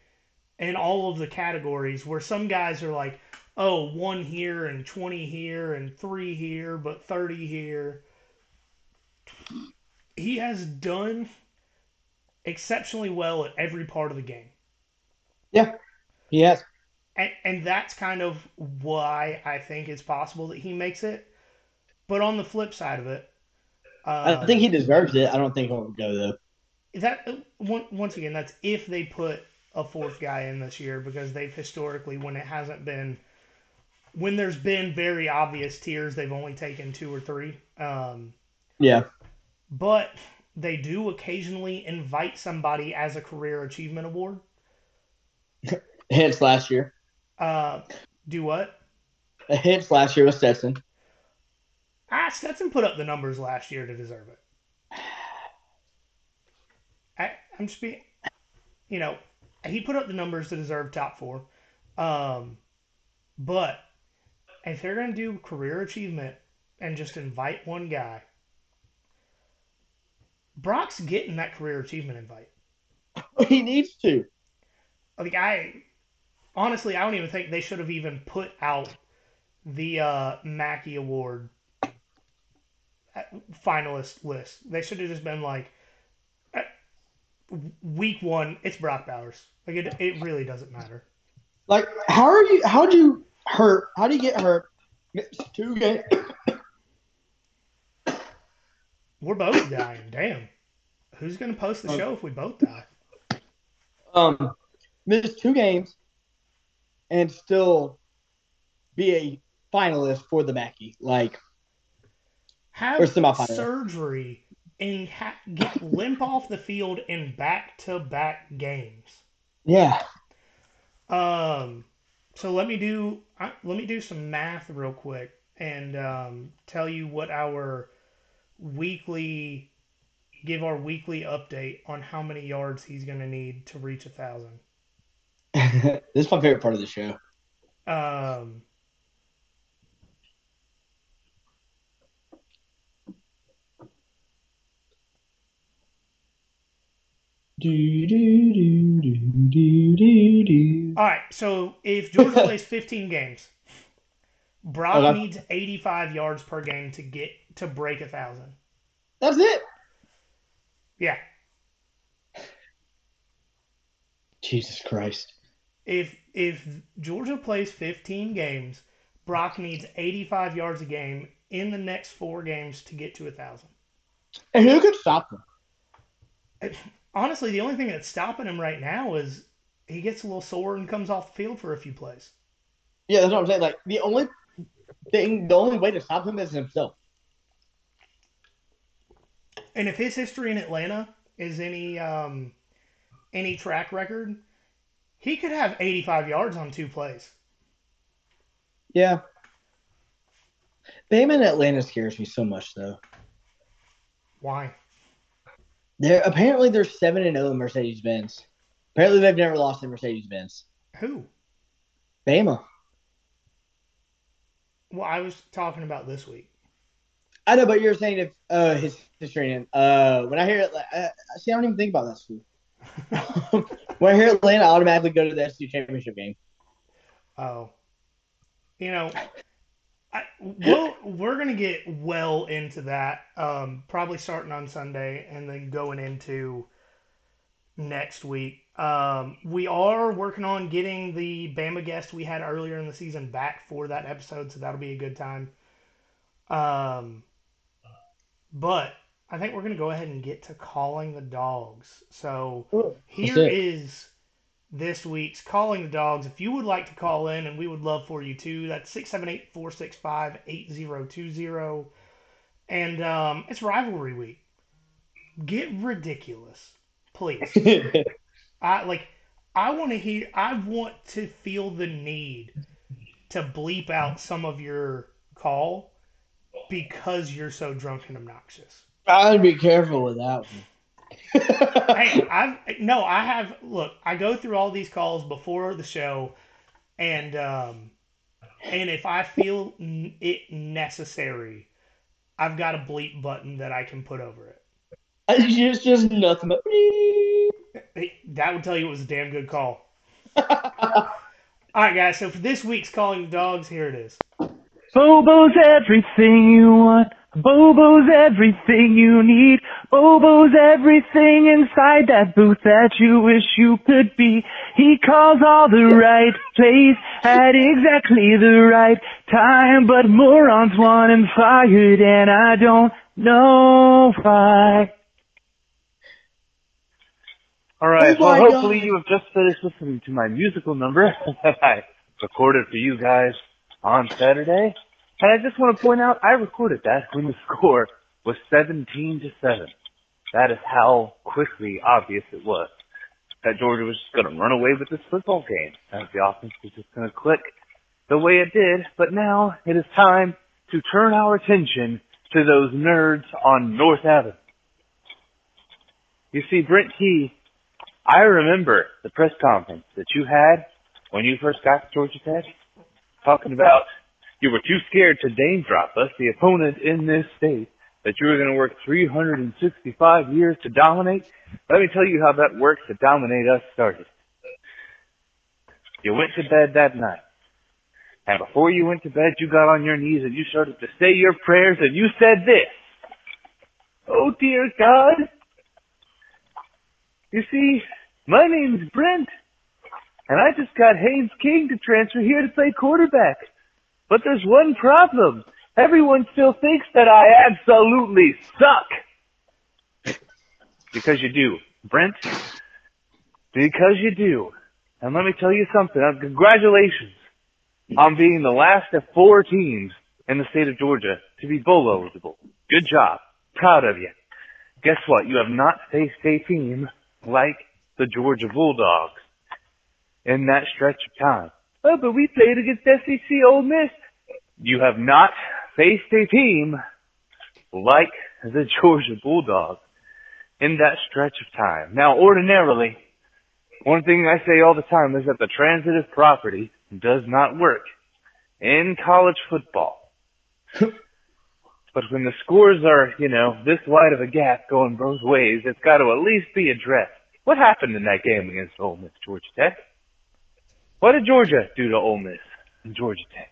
in all of the categories where some guys are like, oh, one here and 20 here and three here, but 30 here. He has done exceptionally well at every part of the game. Yep. Yes. And, and that's kind of why I think it's possible that he makes it. But on the flip side of it, uh, I think he deserves it. I don't think he'll go though. that once again, that's if they put a fourth guy in this year because they've historically, when it hasn't been, when there's been very obvious tiers, they've only taken two or three. Um, Yeah. but they do occasionally invite somebody as a career achievement award. Hence last year. Uh, do what? Hence last year was Stetson. Ah, Stetson put up the numbers last year to deserve it. I, I'm just being, you know, he put up the numbers to deserve top four. Um, but if they're going to do career achievement and just invite one guy, Brock's getting that career achievement invite. He needs to. Like I, honestly, I don't even think they should have even put out the uh, Mackey Award finalist list. They should have just been like, uh, week one, it's Brock Bowers. Like it, it really doesn't matter. Like, how are you? How do you hurt? How do you get hurt? Missed two games. We're both dying. Damn. Who's gonna post the show if we both die? Um, missed two games, and still be a finalist for the Mackey. Like, Have surgery and ha- get limp off the field in back-to-back games. yeah, Um, so let me do uh, let me do some math real quick and um, tell you what our weekly give our weekly update on how many yards he's going to need to reach a thousand. this is my favorite part of the show. Um, Do, do, do, do, do, do, do. all right, so if Georgia plays 15 games, Brock Okay. needs 85 yards per game to get to break a thousand. That's it. Yeah, Jesus Christ. if if Georgia plays 15 games, Brock needs 85 yards a game in the next four games to get to a thousand. And who could stop them? Honestly, the only thing that's stopping him right now is he gets a little sore and comes off the field for a few plays. Yeah, that's what I'm saying. Like, the only thing, the only way to stop him is himself. And if his history in Atlanta is any um, any track record, he could have 85 yards on two plays. Yeah. Bama in Atlanta scares me so much, though. Why? They're apparently they're seven and zero in Mercedes Benz. Apparently they've never lost in Mercedes Benz. Who? Bama. Well, I was talking about this week. I know, but you're saying if uh his history uh when I hear it, like, uh, see, I don't even think about that school. when I hear Atlanta, I automatically go to the SC championship game. Oh, you know, I, we'll, we're gonna get well into that. Um, probably starting on Sunday and then going into next week. Um, we are working on getting the Bama guest we had earlier in the season back for that episode, so that'll be a good time. Um, but I think we're gonna go ahead and get to calling the dogs. So here is here it. is this week's Calling the Dogs. If you would like to call in, and we would love for you too, that's 678 465 8020. And um, it's rivalry week. Get ridiculous, please. I like. I want to hear. I want to feel the need to bleep out some of your call because you're so drunk and obnoxious. I'd be careful with that one. Hey, I've no, I have. Look, I go through all these calls before the show, and um, and if I feel it necessary, I've got a bleep button that I can put over it. It's just, just nothing but. That would tell you it was a damn good call. All right, guys. So for this week's calling the dogs, here it is. Bobo's everything you want. Bobo's everything you need. Bobo's everything inside that booth that you wish you could be. He calls all the right plays at exactly the right time, but morons want him fired and I don't know why. Alright, Oh well hopefully God. you have just finished listening to my musical number that I recorded for you guys on Saturday. And I just want to point out, I recorded that when the score was 17 to 7. That is how quickly obvious it was that Georgia was just going to run away with this football game. That the offense was just going to click the way it did. But now it is time to turn our attention to those nerds on North Avenue. You see, Brent Key, I remember the press conference that you had when you first got to Georgia Tech, talking about you were too scared to name drop us, the opponent in this state, that you were going to work 365 years to dominate. Let me tell you how that works to dominate us started. You went to bed that night. And before you went to bed, you got on your knees and you started to say your prayers and you said this. Oh dear God. You see, my name's Brent. And I just got Haynes King to transfer here to play quarterback. But there's one problem. Everyone still thinks that I absolutely suck. Because you do. Brent, because you do. And let me tell you something. Uh, Congratulations on being the last of four teams in the state of Georgia to be bowl eligible. Good job. Proud of you. Guess what? You have not faced a team like the Georgia Bulldogs in that stretch of time. Oh, but we played against SEC Ole Miss. You have not faced a team like the Georgia Bulldogs in that stretch of time. Now, ordinarily, one thing I say all the time is that the transitive property does not work in college football. but when the scores are, you know, this wide of a gap going both ways, it's got to at least be addressed. What happened in that game against Ole Miss, Georgia Tech? What did Georgia do to Ole Miss and Georgia Tech?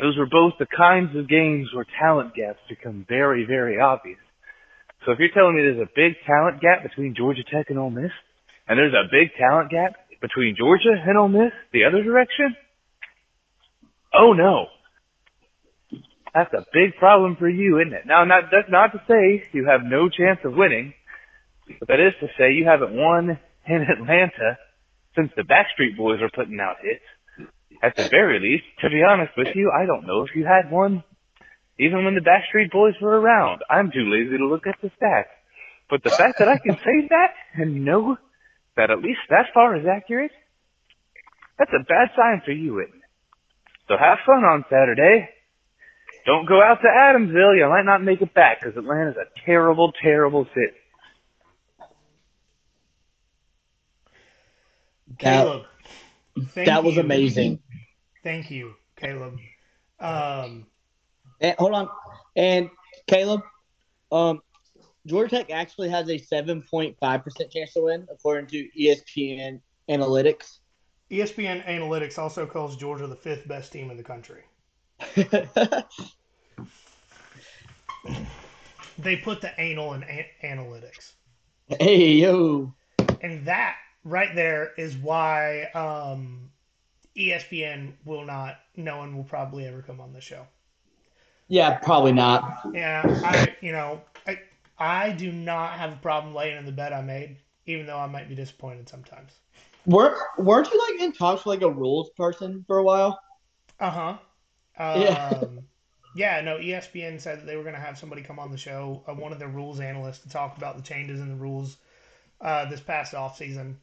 Those were both the kinds of games where talent gaps become very, very obvious. So if you're telling me there's a big talent gap between Georgia Tech and Ole Miss, and there's a big talent gap between Georgia and Ole Miss the other direction, oh no. That's a big problem for you, isn't it? Now, not, that's not to say you have no chance of winning, but that is to say you haven't won in Atlanta since the Backstreet Boys are putting out hits. At the very least, to be honest with you, I don't know if you had one even when the Backstreet Boys were around. I'm too lazy to look at the stats. But the fact that I can say that and know that at least that far is accurate, that's a bad sign for you, isn't? So have fun on Saturday. Don't go out to Adamsville. You might not make it back because Atlanta's a terrible, terrible city. Caleb. That was you. amazing. Thank you, Caleb. Um, And, hold on. And Caleb, um, Georgia Tech actually has a 7.5% chance to win, according to ESPN Analytics. ESPN Analytics also calls Georgia the fifth best team in the country. They put the anal in a- analytics. hey, yo. And that right there is why um, ESPN will not, no one will probably ever come on the show. Yeah, probably not. Yeah, I, you know, I, I do not have a problem laying in the bed I made. even though I might be disappointed sometimes. Weren't weren't you like in talks with like a rules person for a while? Uh huh. Um, Yeah. yeah, no, ESPN said that they were going to have somebody come on the show, uh, one of their rules analysts, to talk about the changes in the rules uh, this past off season,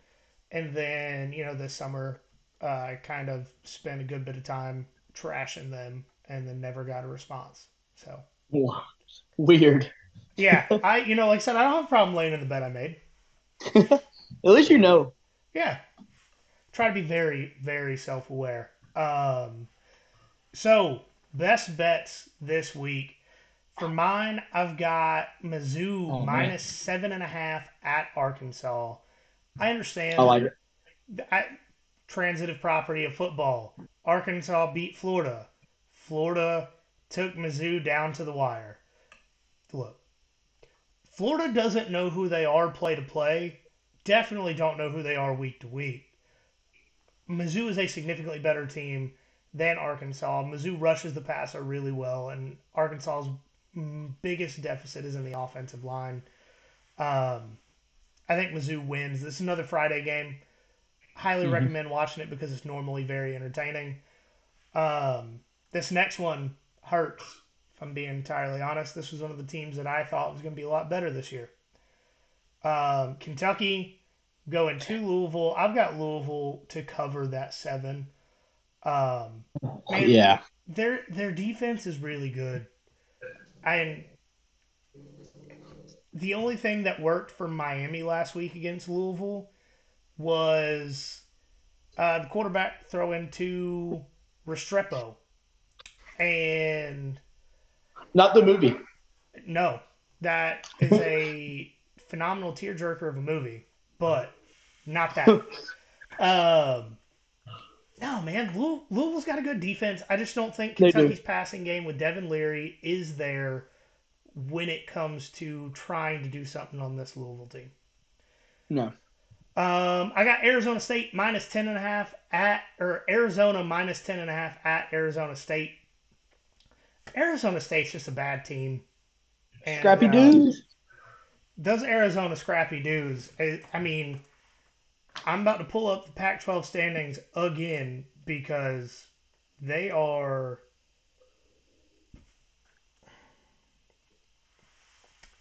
and then you know this summer, uh, I kind of spent a good bit of time trashing them, and then never got a response. So Weird. yeah, I you know like I said, I don't have a problem laying in the bed I made. At least you know. Yeah. Try to be very, very self aware. Um, so, best bets this week. For mine, I've got Mizzou Oh, minus seven and a half at Arkansas. I understand. I like it. I, transitive property of football. Arkansas beat Florida. Florida took Mizzou down to the wire. Look, Florida doesn't know who they are play to play. Definitely don't know who they are week to week. Mizzou is a significantly better team than Arkansas. Mizzou rushes the passer really well, and Arkansas's biggest deficit is in the offensive line. Um, I think Mizzou wins. This is another Friday game highly Mhm. recommend watching it because it's normally very entertaining. Um, this next one hurts. If I'm being entirely honest, this was one of the teams that I thought was going to be a lot better this year. Um, Kentucky going to Louisville. I've got Louisville to cover that seven. Um, Man. Yeah. their their defense is really good. And the only thing that worked for Miami last week against Louisville was uh, the quarterback throwing to Restrepo. And Not the movie. no, that is a phenomenal tearjerker of a movie, but not that. um, no, man, Louis- Louisville's got a good defense. I just don't think They do. Kentucky's passing game with Devin Leary is there when it comes to trying to do something on this Louisville team. No. Um, I got Arizona State minus ten and a half at or Arizona minus ten and a half at Arizona State. Arizona State's just a bad team. And, Scrappy uh, dudes. Does Arizona scrappy dudes? I, I mean, I'm about to pull up the Pac-12 standings again because they are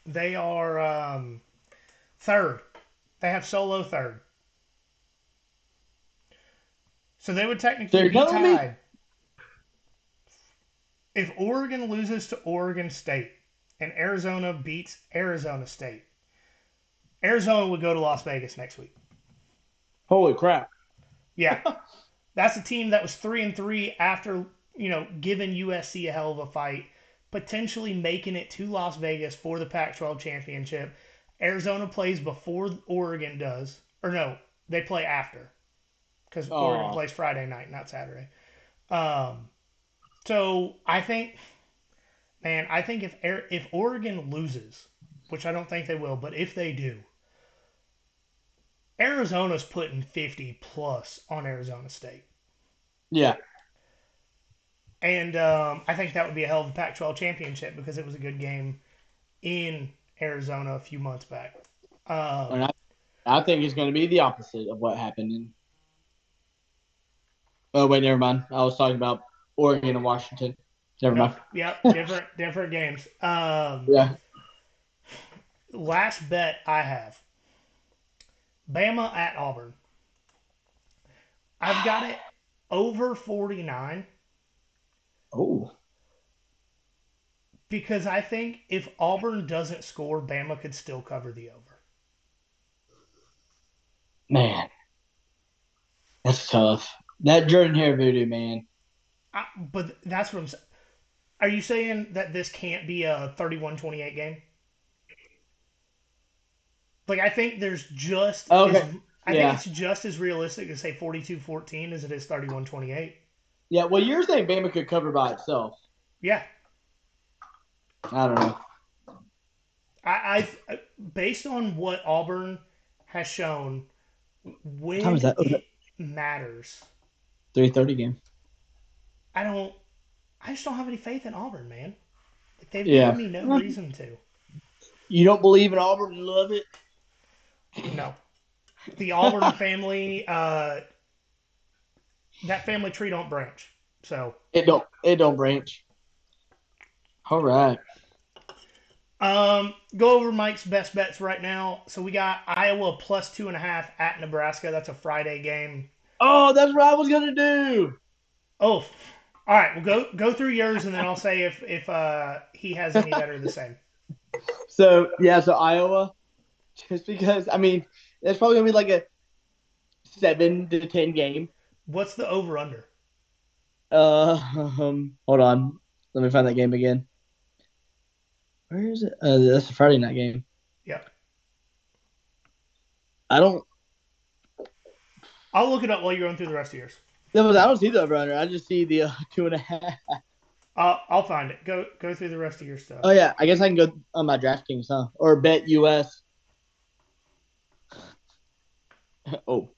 they are um, third. They have solo third. So they would technically They're be telling me- tied. If Oregon loses to Oregon State and Arizona beats Arizona State, Arizona would go to Las Vegas next week. Holy crap. Yeah. That's a team that was 3 and 3 after, you know, giving USC a hell of a fight, potentially making it to Las Vegas for the Pac-12 championship. Arizona plays before Oregon does. Or no, they play after. Cuz Oregon plays Friday night, not Saturday. Um so I think man, I think if if Oregon loses, which I don't think they will, but if they do, Arizona's putting 50 plus on Arizona State. Yeah. And um, I think that would be a hell of a Pac 12 championship because it was a good game in Arizona a few months back. Um, I, I think it's going to be the opposite of what happened in. Oh, wait, never mind. I was talking about Oregon and Washington. Never mind. yep, different different games. Um, Yeah. last bet I have Bama at Auburn. I've got it over 49 Oh. Because I think if Auburn doesn't score, Bama could still cover the over. Man. That's tough. That Jordan Hare voodoo, man. I, but that's what I'm saying. Are you saying that this can't be a 31-28 game? Like I think there's just Okay. as, I Yeah. think it's just as realistic to say 42-14 as it is 31-28. Yeah, well, you're saying Bama could cover by itself. Yeah. I don't know. I, I based on what Auburn has shown when time is that? It matters. 330 game. I don't I just don't have any faith in Auburn, man. Like they've Yeah. given me no reason to. You don't believe in Auburn? You love it? No. the Auburn family, uh, that family tree don't branch. So, It don't it don't branch. All right. Um, go over Mike's best bets right now. So we got Iowa plus two and a half at Nebraska. That's a Friday game. Oh, that's what I was gonna do. Oh, all right. Well, go go through yours, and then I'll say if if uh, he has any that are the same. So yeah, so Iowa, just because I mean, it's probably gonna be like a seven to ten game. What's the over under? Uh, um, hold on, let me find that game again. Where is it? Uh, that's a Friday night game. Yep. I don't. I'll look it up while you're going through the rest of yours. No, I don't see the over under. I just see the uh, two and a half. I'll I'll find it. Go go through the rest of your stuff. Oh yeah, I guess I can go on my DraftKings, huh? Or BetUS. oh.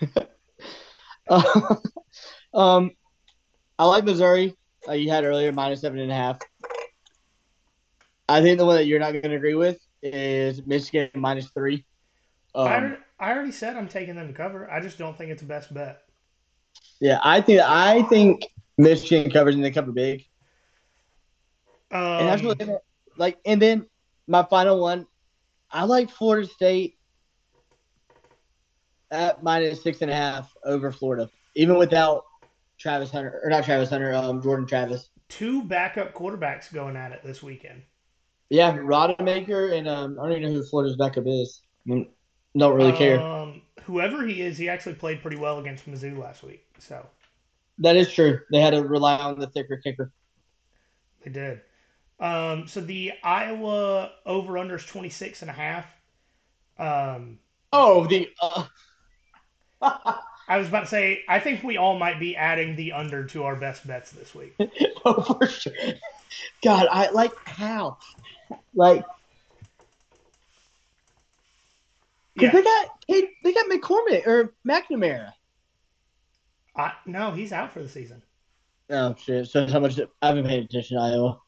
Uh, um, I like Missouri. Uh, you had earlier minus seven and a half. I think the one that you're not going to agree with is Michigan minus three. I, Um, already, I already said I'm taking them to cover. I just don't think it's the best bet. yeah, I think I think Michigan covers and they cover big. Um, And that's what like. And then my final one, I like Florida State at minus six and a half over Florida, even without Travis Hunter or not Travis Hunter, um, Jordan Travis. two backup quarterbacks going at it this weekend. Yeah, Rodemaker and um, I don't even know who Florida's backup is. I mean, don't really care. Um, whoever he is, he actually played pretty well against Mizzou last week. So That is true. They had to rely on the thicker kicker. they did. Um, so the Iowa over under is 26 and a half. Um, Oh, the. Uh, I was about to say, I think we all might be adding the under to our best bets this week. oh, for sure. God, I like how, like, Yeah. because they got hey, they got McCormick or McNamara. I, no, he's out for the season. Oh shit! So how much I haven't paid attention to Iowa.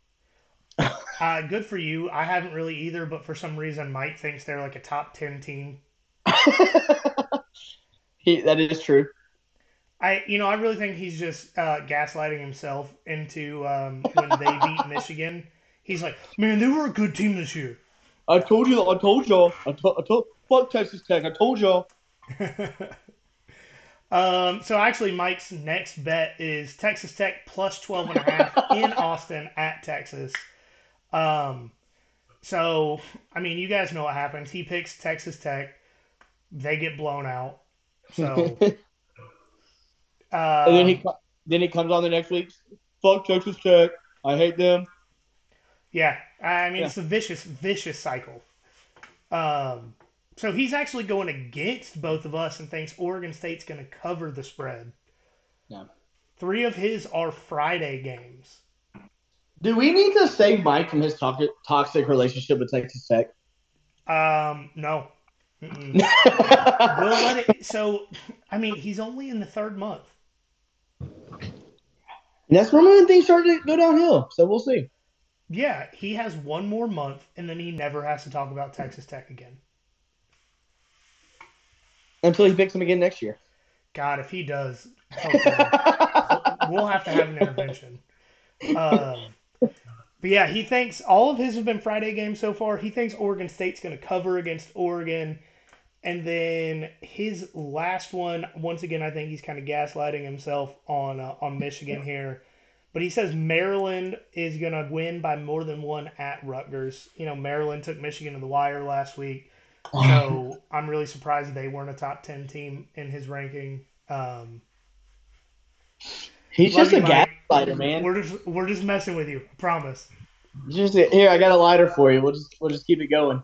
Uh, good for you. I haven't really either, but for some reason, Mike thinks they're like a top 10 team. he, that is true. I, you know, I really think he's just uh, gaslighting himself into um, when they beat Michigan. He's like, man, they were a good team this year. I told you. I told y'all. I, to, I told. Fuck Texas Tech. I told y'all. um, so actually, Mike's next bet is Texas Tech plus 12 and a half in Austin at Texas. Um, so, I mean, you guys know what happens. He picks Texas Tech. They get blown out. So, uh, and then he then he comes on the next week. Fuck Texas Tech. I hate them. Yeah, I mean Yeah. it's a vicious, vicious cycle. Um, so he's actually going against both of us and thinks Oregon State's going to cover the spread. Yeah. Three of his are Friday games. Do we need to save Mike from his toxic toxic relationship with Texas Tech? Um, no. We'll let it. So, I mean, he's only in the third month. And that's when things start to go downhill. So we'll see. Yeah, he has one more month, and then he never has to talk about Texas Tech again. Until he picks them again next year. God, if he does, we'll have to have an intervention. Um, but yeah, he thinks all of his have been Friday games so far. He thinks Oregon State's going to cover against Oregon. And then his last one, once again, I think he's kind of gaslighting himself on uh, on Michigan here. But he says Maryland is going to win by more than one at Rutgers. You know, Maryland took Michigan to the wire last week. So I'm really surprised they weren't a top 10 team in his ranking. Um, He's just a Mike. gaslighter, man. We're just we're just messing with you. I promise. Just here, I got a lighter for you. We'll just we'll just keep it going.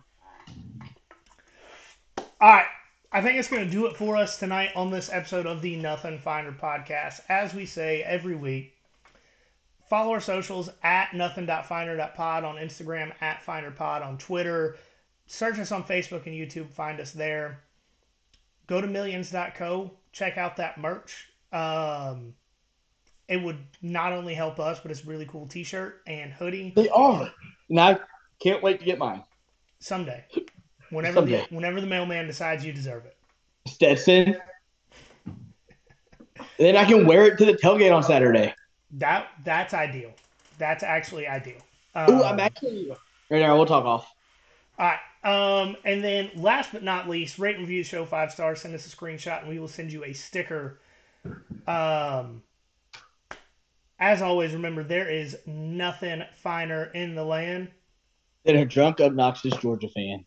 All right. I think it's going to do it for us tonight on this episode of the Nothing Finer podcast. As we say every week, follow our socials at nothing.finer.pod on Instagram, at finerpod on Twitter. Search us on Facebook and YouTube. Find us there. Go to millions.co. Check out that merch. Um, it would not only help us, but it's a really cool t shirt and hoodie. They are, and I can't wait to get mine. Someday. Whenever Someday. The, whenever the mailman decides you deserve it. Stetson. then I can wear it to the tailgate on Saturday. That that's ideal. That's actually ideal. Ooh, Um, I'm actually right now. We'll talk off. All right. Um, and then last but not least, rate and review show five stars. Send us a screenshot, and we will send you a sticker. Um, as always, remember there is nothing finer in the land. than a drunk, obnoxious Georgia fan.